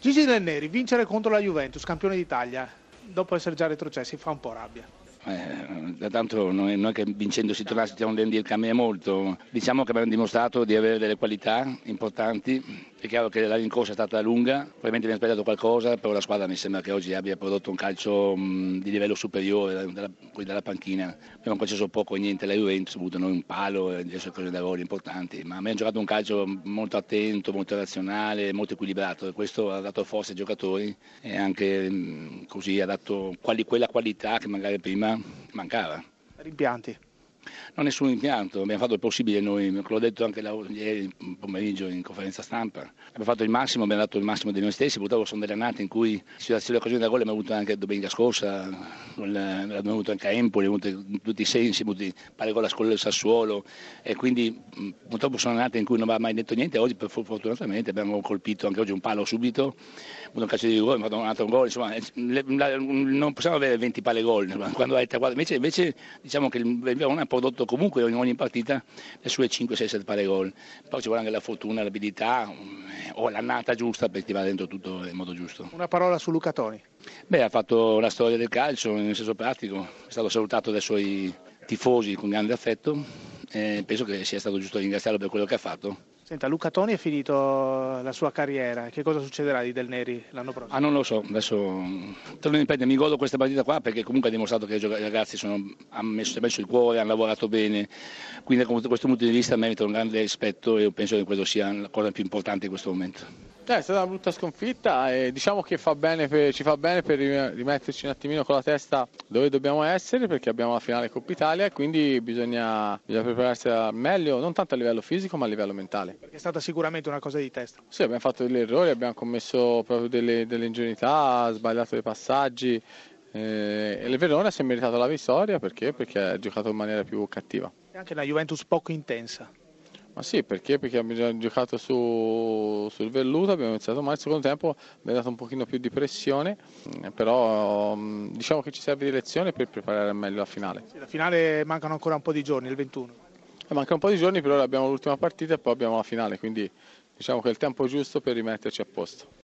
Gigi Del Neri, vincere contro la Juventus, campione d'Italia, dopo essere già retrocessi, fa un po' rabbia. Eh, tanto non è che vincendo si tornasse a un Lendy cambia molto, diciamo che abbiamo dimostrato di avere delle qualità importanti, è chiaro che la rincorsa è stata lunga, probabilmente abbiamo sbagliato qualcosa, però la squadra mi sembra che oggi abbia prodotto un calcio mh, di livello superiore, dalla, dalla panchina, abbiamo concesso poco e niente alla Juventus, abbiamo avuto noi un palo e diverse cose da gol importanti, ma abbiamo giocato un calcio molto attento, molto razionale, molto equilibrato e questo ha dato forza ai giocatori e anche mh, così ha dato quali, quella qualità che magari prima mancava. Rimpianti? Non nessun impianto, abbiamo fatto il possibile noi, l'ho detto anche ieri pomeriggio in conferenza stampa, abbiamo fatto il massimo, abbiamo dato il massimo di noi stessi, purtroppo sono delle annate in cui situazioni occasioni da gol abbiamo avuto anche domenica scorsa, abbiamo avuto anche a Empoli, abbiamo avuto in tutti i sensi, abbiamo avuto pare gol a scuola del Sassuolo e quindi purtroppo sono annate in cui non va mai detto niente, oggi fortunatamente abbiamo colpito anche oggi un palo subito, un calcio di rigore, abbiamo fatto un altro gol, insomma non possiamo avere 20 palle gol, quando hai invece, invece diciamo che il ha prodotto comunque in ogni partita le sue 5-6-7 pare gol. Poi ci vuole anche la fortuna, l'abilità eh, o l'annata giusta per tirare dentro tutto in modo giusto. Una parola su Luca Toni. Beh, ha fatto la storia del calcio nel senso pratico, è stato salutato dai suoi tifosi con grande affetto e penso che sia stato giusto ringraziarlo per quello che ha fatto. Senta, Luca Toni è finito la sua carriera, che cosa succederà di Del Neri l'anno prossimo? Ah, non lo so, adesso te lo ripeto, mi godo questa partita qua perché comunque ha dimostrato che i ragazzi sono, hanno messo, messo, il cuore, hanno lavorato bene, quindi da questo punto di vista meritano un grande rispetto e penso che questo sia la cosa più importante in questo momento. Eh, è stata una brutta sconfitta e diciamo che fa per, ci fa bene per rimetterci un attimino con la testa dove dobbiamo essere perché abbiamo la finale Coppa Italia e quindi bisogna, bisogna prepararsi al meglio, non tanto a livello fisico ma a livello mentale. Perché è stata sicuramente una cosa di testa. Sì, abbiamo fatto degli errori, abbiamo commesso proprio delle, delle ingenuità, sbagliato dei passaggi eh, e il Verona si è meritato la vittoria perché? perché ha giocato in maniera più cattiva. E anche la Juventus poco intensa. Ma sì, perché? Perché abbiamo giocato su, sul velluto, abbiamo iniziato male, il secondo tempo abbiamo dato un pochino più di pressione, eh, però mm, diciamo che ci serve di lezione per preparare meglio la finale. Sì, la finale mancano ancora un po' di giorni, il 21. Eh, manca un po' di giorni, però abbiamo l'ultima partita e poi abbiamo la finale, quindi diciamo che è il tempo giusto per rimetterci a posto.